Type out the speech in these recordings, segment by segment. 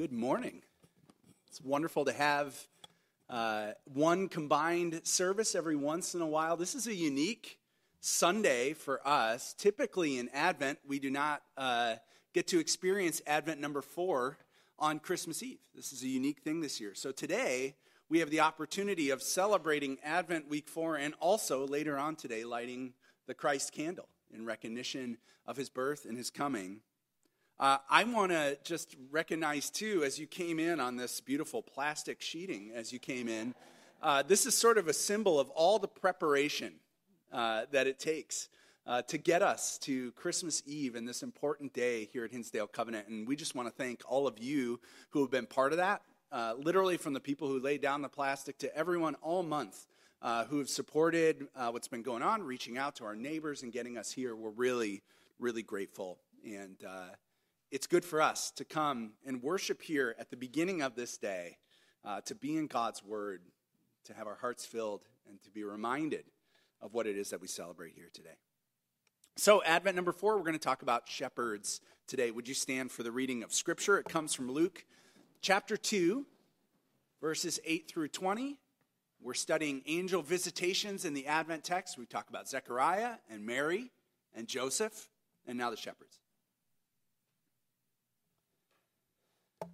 Good morning. It's wonderful to have uh, one combined service every once in a while. This is a unique Sunday for us. Typically in Advent, we do not uh, get to experience Advent number four on Christmas Eve. This is a unique thing this year. So today, we have the opportunity of celebrating Advent week four and also later on today, lighting the Christ candle in recognition of his birth and his coming. Uh, I want to just recognize, too, as you came in on this beautiful plastic sheeting, as you came in, uh, this is sort of a symbol of all the preparation uh, that it takes uh, to get us to Christmas Eve and this important day here at Hinsdale Covenant. And we just want to thank all of you who have been part of that, uh, literally from the people who laid down the plastic to everyone all month. Uh, who have supported what's been going on, reaching out to our neighbors and getting us here. We're really, really grateful. And it's good for us to come and worship here at the beginning of this day, uh, to be in God's Word, to have our hearts filled, and to be reminded of what it is that we celebrate here today. So, Advent number four, we're going to talk about shepherds today. Would you stand for the reading of Scripture? It comes from Luke chapter 2, verses 8 through 20. We're studying angel visitations in the Advent text. We talk about Zechariah and Mary and Joseph, and now the shepherds.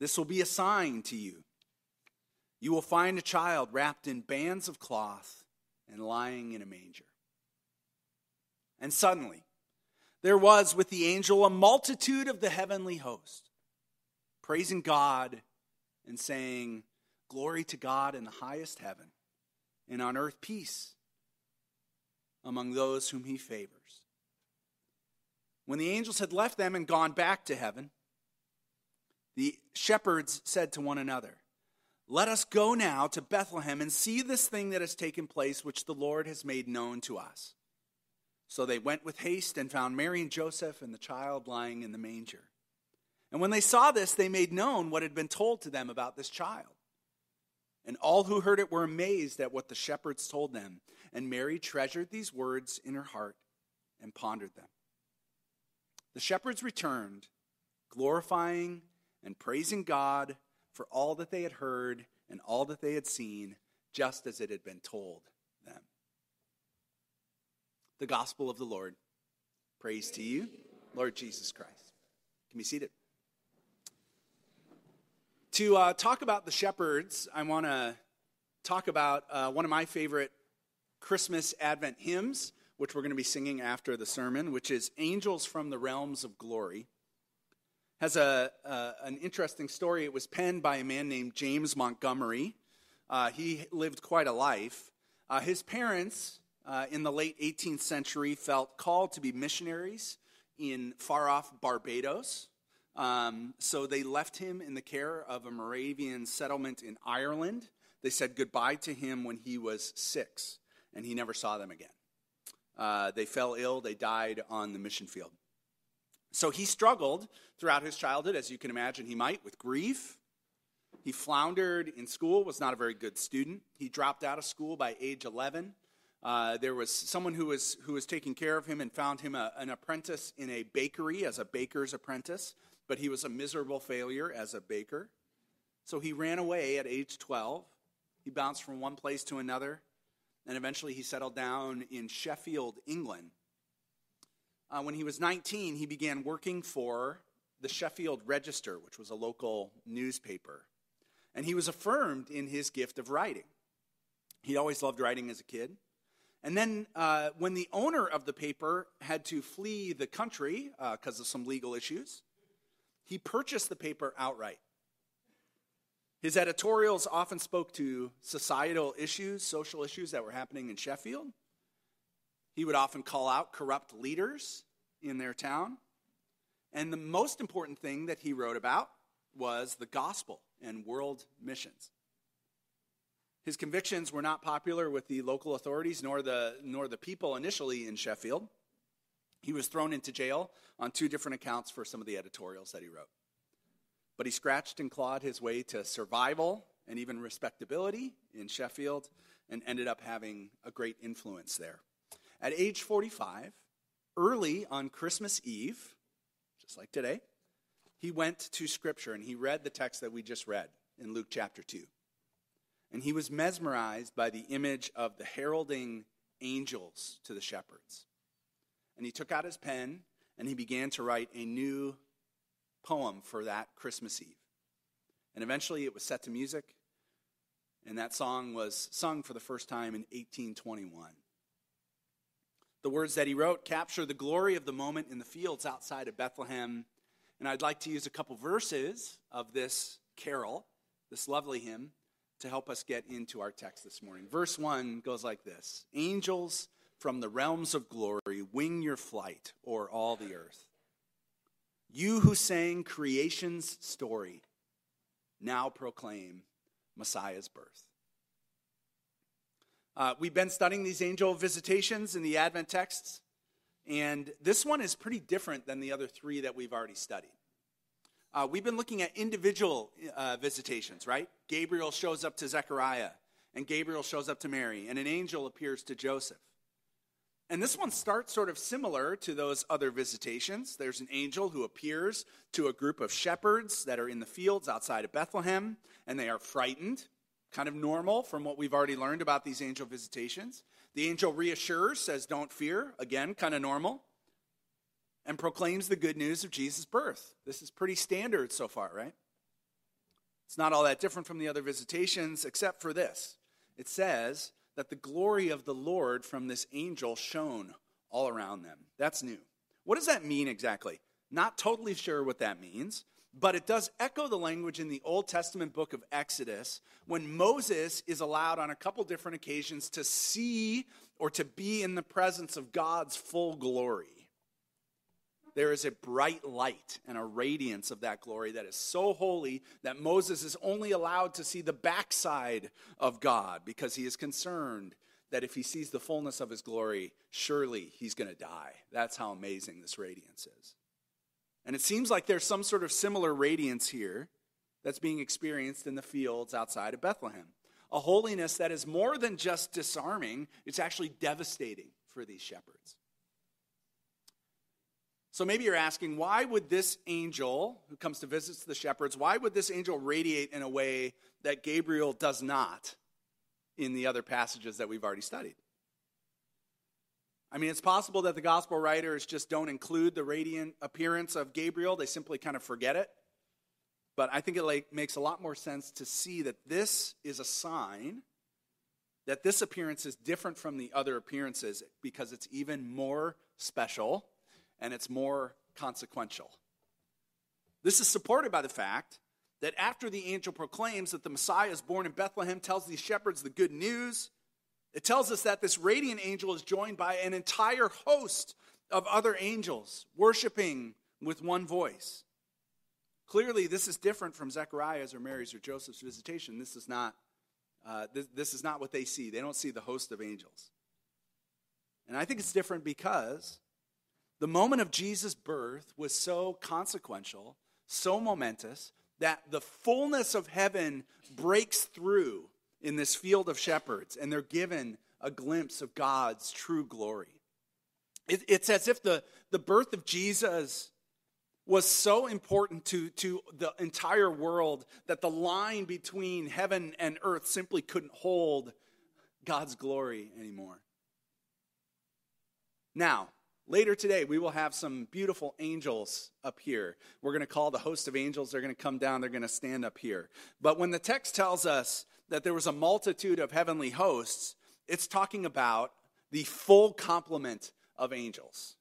This will be a sign to you. You will find a child wrapped in bands of cloth and lying in a manger. And suddenly, there was with the angel a multitude of the heavenly host, praising God and saying, Glory to God in the highest heaven, and on earth peace among those whom he favors. When the angels had left them and gone back to heaven, the shepherds said to one another, Let us go now to Bethlehem and see this thing that has taken place, which the Lord has made known to us. So they went with haste and found Mary and Joseph and the child lying in the manger. And when they saw this, they made known what had been told to them about this child. And all who heard it were amazed at what the shepherds told them. And Mary treasured these words in her heart and pondered them. The shepherds returned, glorifying and praising God for all that they had heard and all that they had seen, just as it had been told them. The gospel of the Lord. Praise to you, Lord Jesus Christ. Can be seated. To uh, talk about the shepherds, I want to talk about uh, one of my favorite Christmas Advent hymns, which we're going to be singing after the sermon, which is Angels from the Realms of Glory has a, uh, an interesting story. It was penned by a man named James Montgomery. Uh, he lived quite a life. Uh, his parents, uh, in the late 18th century, felt called to be missionaries in far off Barbados. Um, so they left him in the care of a Moravian settlement in Ireland. They said goodbye to him when he was six, and he never saw them again. Uh, they fell ill, they died on the mission field. So he struggled throughout his childhood, as you can imagine he might, with grief. He floundered in school, was not a very good student. He dropped out of school by age 11. Uh, there was someone who was, who was taking care of him and found him a, an apprentice in a bakery as a baker's apprentice, but he was a miserable failure as a baker. So he ran away at age 12. He bounced from one place to another, and eventually he settled down in Sheffield, England, uh, when he was 19, he began working for the Sheffield Register, which was a local newspaper. And he was affirmed in his gift of writing. He always loved writing as a kid. And then, uh, when the owner of the paper had to flee the country because uh, of some legal issues, he purchased the paper outright. His editorials often spoke to societal issues, social issues that were happening in Sheffield. He would often call out corrupt leaders in their town. And the most important thing that he wrote about was the gospel and world missions. His convictions were not popular with the local authorities nor the, nor the people initially in Sheffield. He was thrown into jail on two different accounts for some of the editorials that he wrote. But he scratched and clawed his way to survival and even respectability in Sheffield and ended up having a great influence there. At age 45, early on Christmas Eve, like today, he went to Scripture and he read the text that we just read in Luke chapter 2. And he was mesmerized by the image of the heralding angels to the shepherds. And he took out his pen and he began to write a new poem for that Christmas Eve. And eventually it was set to music, and that song was sung for the first time in 1821. The words that he wrote capture the glory of the moment in the fields outside of Bethlehem. And I'd like to use a couple verses of this carol, this lovely hymn, to help us get into our text this morning. Verse 1 goes like this Angels from the realms of glory, wing your flight o'er all the earth. You who sang creation's story, now proclaim Messiah's birth. Uh, we've been studying these angel visitations in the Advent texts, and this one is pretty different than the other three that we've already studied. Uh, we've been looking at individual uh, visitations, right? Gabriel shows up to Zechariah, and Gabriel shows up to Mary, and an angel appears to Joseph. And this one starts sort of similar to those other visitations. There's an angel who appears to a group of shepherds that are in the fields outside of Bethlehem, and they are frightened, kind of normal from what we've already learned about these angel visitations. The angel reassures, says, Don't fear, again, kind of normal, and proclaims the good news of Jesus' birth. This is pretty standard so far, right? It's not all that different from the other visitations, except for this. It says, that the glory of the Lord from this angel shone all around them. That's new. What does that mean exactly? Not totally sure what that means, but it does echo the language in the Old Testament book of Exodus when Moses is allowed on a couple different occasions to see or to be in the presence of God's full glory there is a bright light and a radiance of that glory that is so holy that Moses is only allowed to see the backside of God because he is concerned that if he sees the fullness of his glory, surely he's going to die. That's how amazing this radiance is. And it seems like there's some sort of similar radiance here that's being experienced in the fields outside of Bethlehem. A holiness that is more than just disarming, it's actually devastating for these shepherds. So maybe you're asking, why would this angel who comes to visit the shepherds, why would this angel radiate in a way that Gabriel does not in the other passages that we've already studied? I mean, it's possible that the gospel writers just don't include the radiant appearance of Gabriel, they simply kind of forget it. But I think it like, makes a lot more sense to see that this is a sign that this appearance is different from the other appearances because it's even more special and it's more consequential. This is supported by the fact that after the angel proclaims that the Messiah is born in Bethlehem, tells these shepherds the good news, it tells us that this radiant angel is joined by an entire host of other angels worshiping with one voice. Clearly, this is different from Zechariah's or Mary's or Joseph's visitation. This is not, uh, this, this is not what they see. They don't see the host of angels. And I think it's different because the moment of Jesus' birth was so consequential, so momentous, that the fullness of heaven breaks through in this field of shepherds, and they're given a glimpse of God's true glory. It, it's as if the, the birth of Jesus was so important to, to the entire world that the line between heaven and earth simply couldn't hold God's glory anymore. Now, Later today, we will have some beautiful angels up here. We're going to call the host of angels. They're going to come down. They're going to stand up here. But when the text tells us that there was a multitude of heavenly hosts, it's talking about the full complement of angels.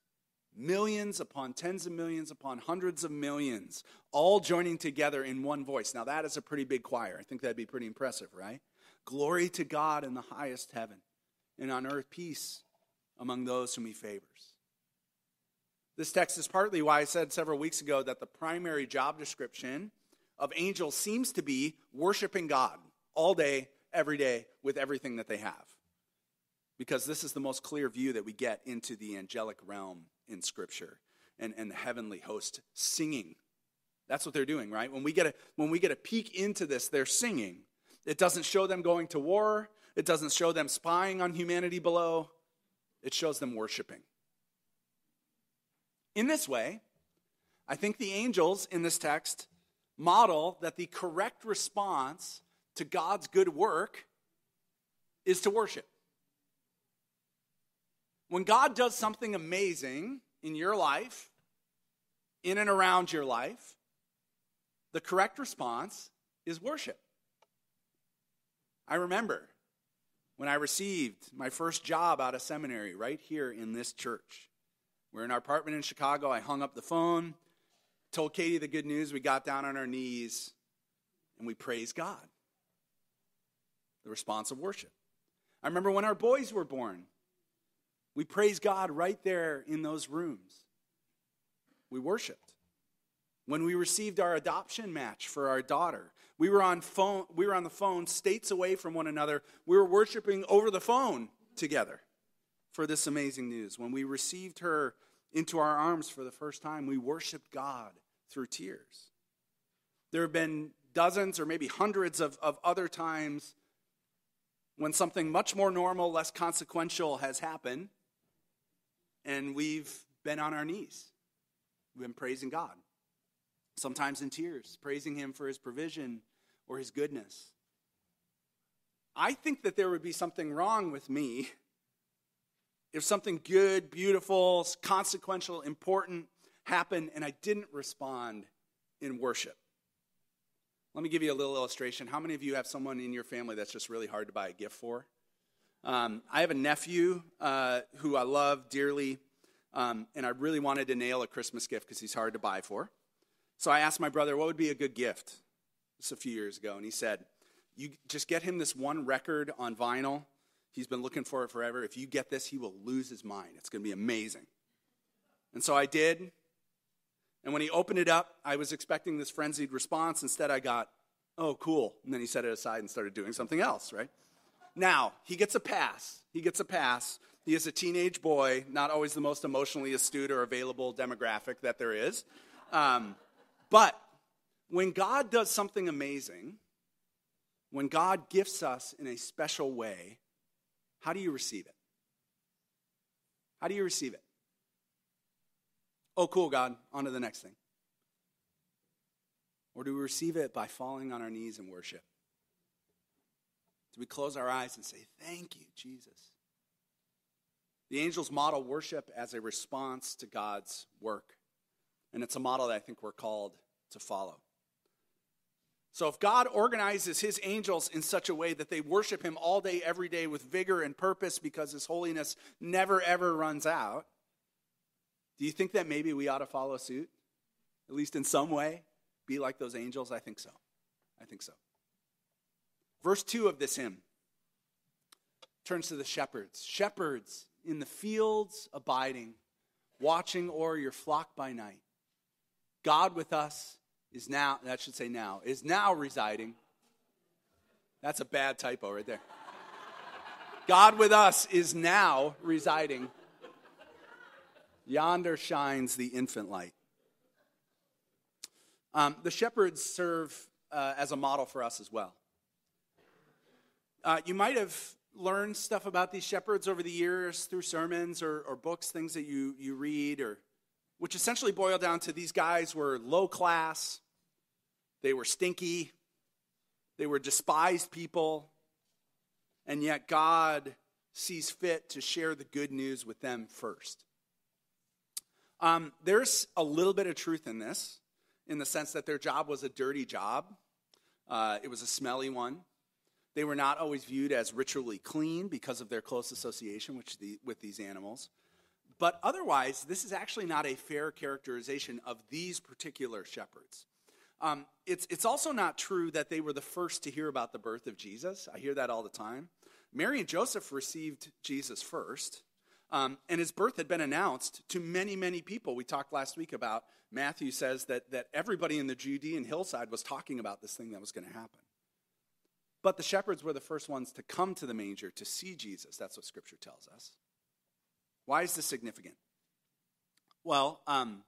Millions upon tens of millions upon hundreds of millions, all joining together in one voice. Now, that is a pretty big choir. I think that'd be pretty impressive, right? Glory to God in the highest heaven, and on earth peace among those whom he favors. This text is partly why I said several weeks ago that the primary job description of angels seems to be worshiping God all day, every day, with everything that they have. Because this is the most clear view that we get into the angelic realm in Scripture and, and the heavenly host singing. That's what they're doing, right? When we, get a, when we get a peek into this, they're singing. It doesn't show them going to war, it doesn't show them spying on humanity below, it shows them worshiping. In this way, I think the angels in this text model that the correct response to God's good work is to worship. When God does something amazing in your life, in and around your life, the correct response is worship. I remember when I received my first job out of seminary right here in this church. We're in our apartment in Chicago. I hung up the phone, told Katie the good news. We got down on our knees and we praised God. The response of worship. I remember when our boys were born, we praised God right there in those rooms. We worshiped. When we received our adoption match for our daughter, we were on phone we were on the phone states away from one another. We were worshiping over the phone together for this amazing news. When we received her into our arms for the first time, we worshiped God through tears. There have been dozens or maybe hundreds of, of other times when something much more normal, less consequential has happened, and we've been on our knees. We've been praising God, sometimes in tears, praising Him for His provision or His goodness. I think that there would be something wrong with me if something good, beautiful, consequential, important happened and I didn't respond in worship. Let me give you a little illustration. How many of you have someone in your family that's just really hard to buy a gift for? Um, I have a nephew uh, who I love dearly, um, and I really wanted to nail a Christmas gift because he's hard to buy for. So I asked my brother, what would be a good gift? This a few years ago, and he said, You just get him this one record on vinyl He's been looking for it forever. If you get this, he will lose his mind. It's going to be amazing. And so I did. And when he opened it up, I was expecting this frenzied response. Instead, I got, oh, cool. And then he set it aside and started doing something else, right? Now, he gets a pass. He gets a pass. He is a teenage boy, not always the most emotionally astute or available demographic that there is. Um, but when God does something amazing, when God gifts us in a special way, how do you receive it? How do you receive it? Oh, cool, God, on to the next thing. Or do we receive it by falling on our knees in worship? Do we close our eyes and say, Thank you, Jesus? The angels model worship as a response to God's work. And it's a model that I think we're called to follow. So if God organizes his angels in such a way that they worship him all day, every day with vigor and purpose because his holiness never, ever runs out, do you think that maybe we ought to follow suit? At least in some way? Be like those angels? I think so. I think so. Verse 2 of this hymn turns to the shepherds. Shepherds in the fields abiding, watching o'er your flock by night. God with us is now, that should say now, is now residing. That's a bad typo right there. God with us is now residing. Yonder shines the infant light. Um, the shepherds serve uh, as a model for us as well. Uh, you might have learned stuff about these shepherds over the years through sermons or, or books, things that you, you read or which essentially boil down to these guys were low class, they were stinky, they were despised people, and yet God sees fit to share the good news with them first. Um, there's a little bit of truth in this, in the sense that their job was a dirty job, uh, it was a smelly one. They were not always viewed as ritually clean because of their close association with, the, with these animals. But otherwise, this is actually not a fair characterization of these particular shepherds. Um, it's, it's also not true that they were the first to hear about the birth of Jesus. I hear that all the time. Mary and Joseph received Jesus first. Um, and his birth had been announced to many, many people. We talked last week about Matthew says that, that everybody in the Judean hillside was talking about this thing that was going to happen. But the shepherds were the first ones to come to the manger to see Jesus. That's what Scripture tells us. Why is this significant? Well, um,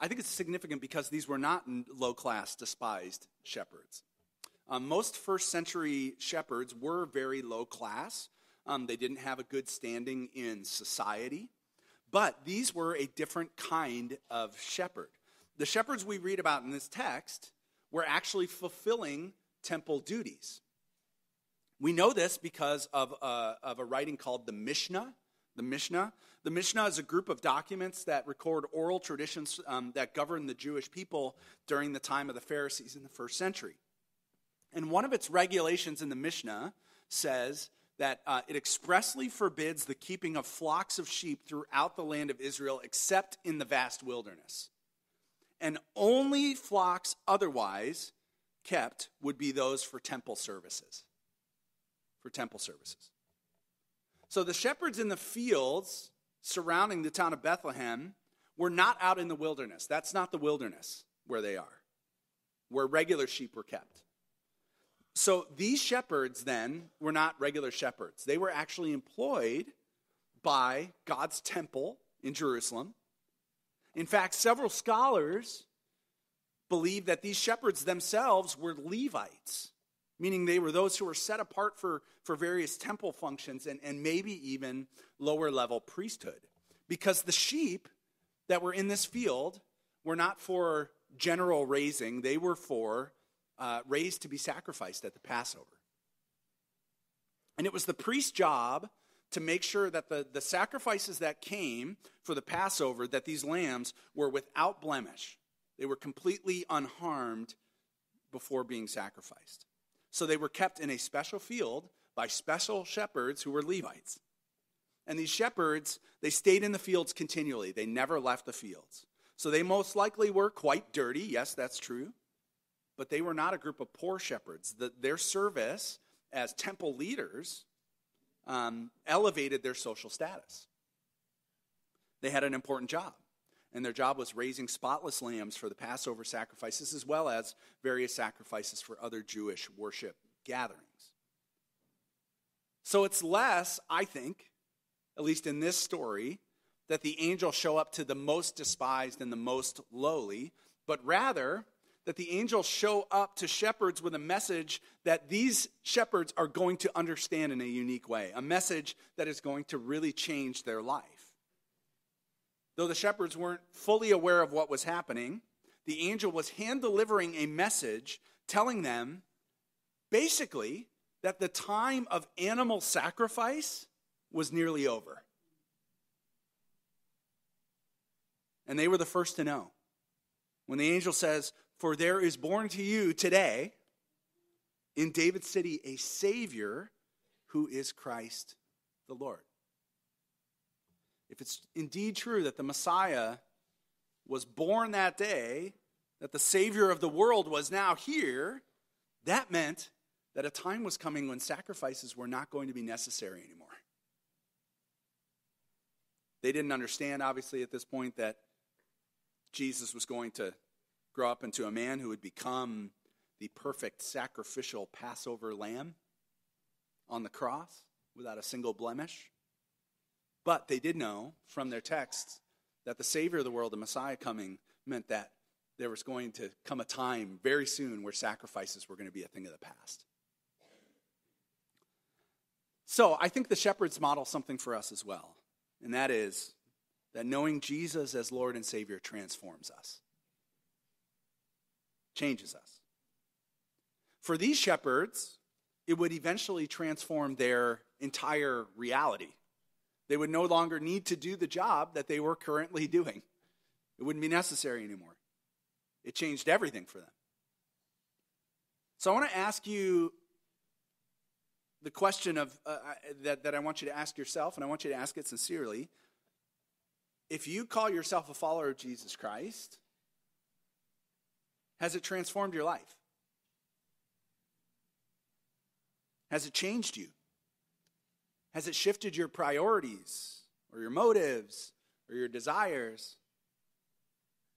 I think it's significant because these were not low class, despised shepherds. Um, most first century shepherds were very low class. Um, they didn't have a good standing in society. But these were a different kind of shepherd. The shepherds we read about in this text were actually fulfilling temple duties. We know this because of a, of a writing called the Mishnah. The Mishnah. The Mishnah is a group of documents that record oral traditions um, that govern the Jewish people during the time of the Pharisees in the first century. And one of its regulations in the Mishnah says that uh, it expressly forbids the keeping of flocks of sheep throughout the land of Israel except in the vast wilderness. And only flocks otherwise kept would be those for temple services. For temple services. So the shepherds in the fields surrounding the town of Bethlehem were not out in the wilderness. That's not the wilderness where they are, where regular sheep were kept. So these shepherds then were not regular shepherds. They were actually employed by God's temple in Jerusalem. In fact, several scholars believe that these shepherds themselves were Levites, meaning they were those who were set apart for, for various temple functions and, and maybe even lower level priesthood. Because the sheep that were in this field were not for general raising, they were for uh, raised to be sacrificed at the Passover. And it was the priest's job to make sure that the, the sacrifices that came for the Passover, that these lambs were without blemish. They were completely unharmed before being sacrificed. So they were kept in a special field by special shepherds who were Levites. And these shepherds, they stayed in the fields continually. They never left the fields. So they most likely were quite dirty. Yes, that's true but they were not a group of poor shepherds. The, their service as temple leaders um, elevated their social status. They had an important job, and their job was raising spotless lambs for the Passover sacrifices as well as various sacrifices for other Jewish worship gatherings. So it's less, I think, at least in this story, that the angels show up to the most despised and the most lowly, but rather that the angels show up to shepherds with a message that these shepherds are going to understand in a unique way, a message that is going to really change their life. Though the shepherds weren't fully aware of what was happening, the angel was hand delivering a message telling them basically that the time of animal sacrifice was nearly over. And they were the first to know. When the angel says, for there is born to you today in David's city a Savior who is Christ the Lord. If it's indeed true that the Messiah was born that day, that the Savior of the world was now here, that meant that a time was coming when sacrifices were not going to be necessary anymore. They didn't understand, obviously, at this point, that Jesus was going to grow up into a man who would become the perfect sacrificial Passover lamb on the cross without a single blemish. But they did know from their texts that the Savior of the world, the Messiah coming, meant that there was going to come a time very soon where sacrifices were going to be a thing of the past. So I think the shepherds model something for us as well, and that is that knowing Jesus as Lord and Savior transforms us changes us. For these shepherds, it would eventually transform their entire reality. They would no longer need to do the job that they were currently doing, it wouldn't be necessary anymore. It changed everything for them. So I want to ask you the question of uh, that, that I want you to ask yourself, and I want you to ask it sincerely. If you call yourself a follower of Jesus Christ, has it transformed your life? Has it changed you? Has it shifted your priorities or your motives or your desires?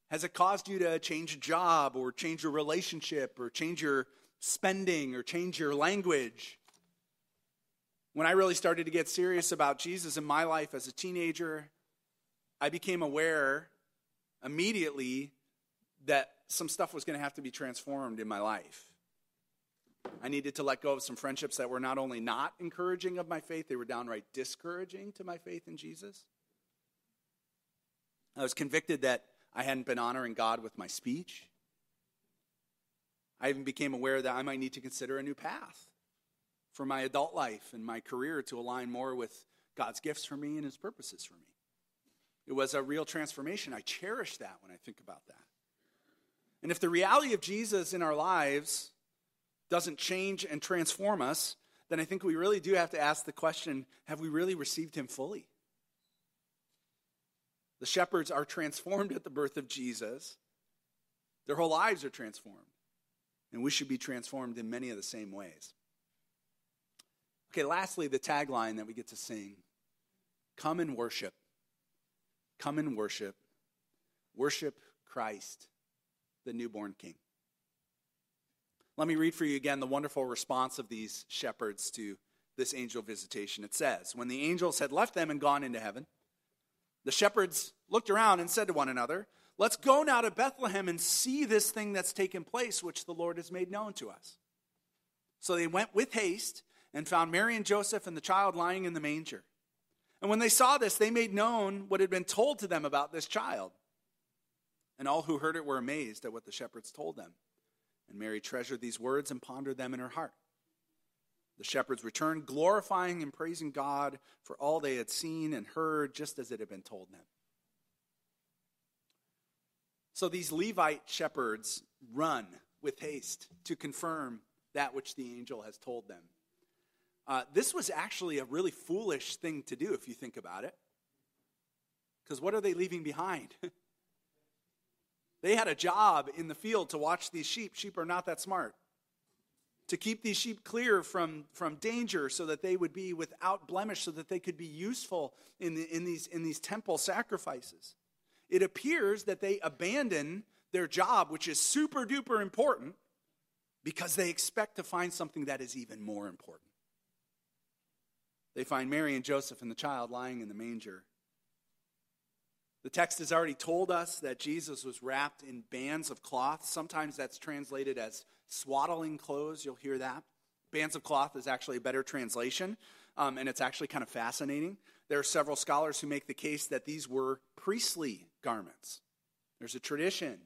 Has it caused you to change a job or change a relationship or change your spending or change your language? When I really started to get serious about Jesus in my life as a teenager, I became aware immediately that some stuff was going to have to be transformed in my life. I needed to let go of some friendships that were not only not encouraging of my faith, they were downright discouraging to my faith in Jesus. I was convicted that I hadn't been honoring God with my speech. I even became aware that I might need to consider a new path for my adult life and my career to align more with God's gifts for me and His purposes for me. It was a real transformation. I cherish that when I think about that. And if the reality of Jesus in our lives doesn't change and transform us, then I think we really do have to ask the question have we really received him fully? The shepherds are transformed at the birth of Jesus, their whole lives are transformed. And we should be transformed in many of the same ways. Okay, lastly, the tagline that we get to sing Come and worship. Come and worship. Worship Christ, the newborn King. Let me read for you again the wonderful response of these shepherds to this angel visitation. It says, When the angels had left them and gone into heaven, the shepherds looked around and said to one another, Let's go now to Bethlehem and see this thing that's taken place, which the Lord has made known to us. So they went with haste and found Mary and Joseph and the child lying in the manger. And when they saw this, they made known what had been told to them about this child. And all who heard it were amazed at what the shepherds told them. And Mary treasured these words and pondered them in her heart. The shepherds returned, glorifying and praising God for all they had seen and heard, just as it had been told them. So these Levite shepherds run with haste to confirm that which the angel has told them. Uh, this was actually a really foolish thing to do if you think about it. Because what are they leaving behind? They had a job in the field to watch these sheep. Sheep are not that smart. To keep these sheep clear from, from danger so that they would be without blemish, so that they could be useful in, the, in, these, in these temple sacrifices. It appears that they abandon their job, which is super duper important, because they expect to find something that is even more important. They find Mary and Joseph and the child lying in the manger. The text has already told us that Jesus was wrapped in bands of cloth. Sometimes that's translated as swaddling clothes. You'll hear that. Bands of cloth is actually a better translation, um, and it's actually kind of fascinating. There are several scholars who make the case that these were priestly garments. There's a tradition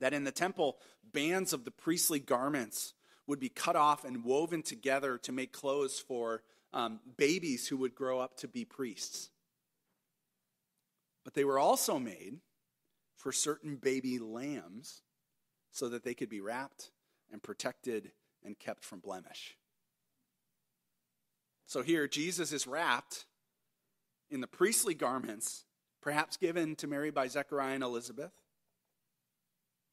that in the temple, bands of the priestly garments would be cut off and woven together to make clothes for um, babies who would grow up to be priests. But they were also made for certain baby lambs so that they could be wrapped and protected and kept from blemish. So here, Jesus is wrapped in the priestly garments, perhaps given to Mary by Zechariah and Elizabeth.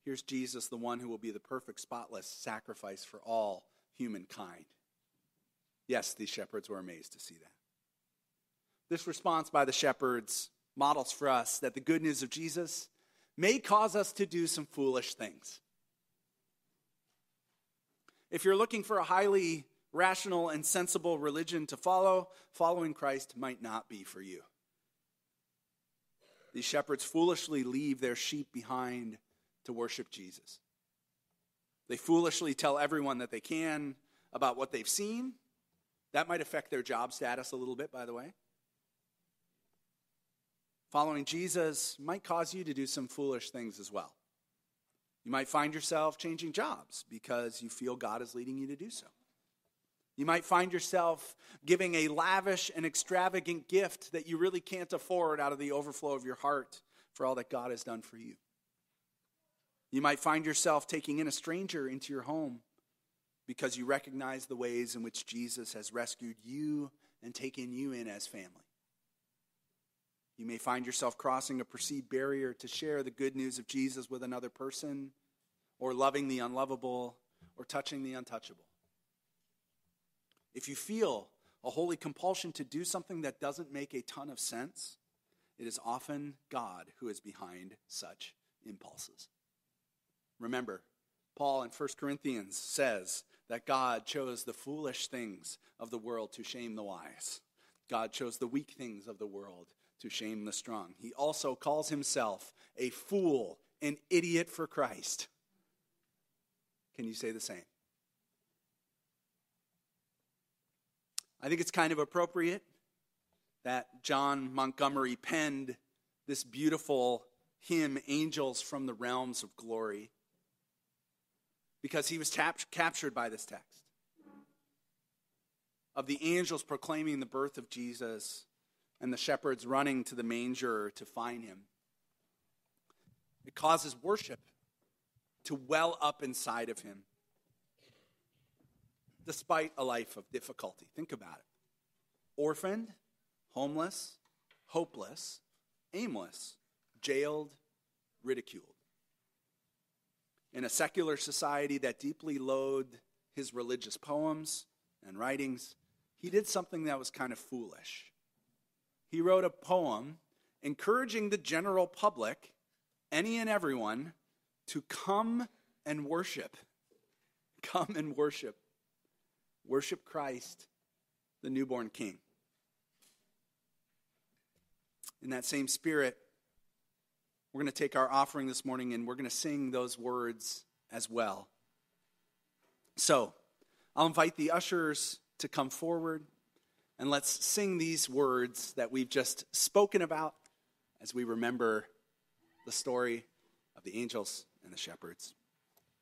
Here's Jesus, the one who will be the perfect, spotless sacrifice for all humankind. Yes, these shepherds were amazed to see that. This response by the shepherds models for us that the good news of Jesus may cause us to do some foolish things. If you're looking for a highly rational and sensible religion to follow, following Christ might not be for you. These shepherds foolishly leave their sheep behind to worship Jesus. They foolishly tell everyone that they can about what they've seen. That might affect their job status a little bit, by the way. Following Jesus might cause you to do some foolish things as well. You might find yourself changing jobs because you feel God is leading you to do so. You might find yourself giving a lavish and extravagant gift that you really can't afford out of the overflow of your heart for all that God has done for you. You might find yourself taking in a stranger into your home because you recognize the ways in which Jesus has rescued you and taken you in as family. You may find yourself crossing a perceived barrier to share the good news of Jesus with another person, or loving the unlovable, or touching the untouchable. If you feel a holy compulsion to do something that doesn't make a ton of sense, it is often God who is behind such impulses. Remember, Paul in 1 Corinthians says that God chose the foolish things of the world to shame the wise. God chose the weak things of the world to shame the strong. He also calls himself a fool, an idiot for Christ. Can you say the same? I think it's kind of appropriate that John Montgomery penned this beautiful hymn, Angels from the Realms of Glory, because he was tap- captured by this text of the angels proclaiming the birth of Jesus and the shepherds running to the manger to find him. It causes worship to well up inside of him despite a life of difficulty. Think about it orphaned, homeless, hopeless, aimless, jailed, ridiculed. In a secular society that deeply loathed his religious poems and writings, he did something that was kind of foolish. He wrote a poem encouraging the general public, any and everyone, to come and worship. Come and worship. Worship Christ, the newborn King. In that same spirit, we're going to take our offering this morning and we're going to sing those words as well. So, I'll invite the ushers to come forward and let's sing these words that we've just spoken about as we remember the story of the angels and the shepherds.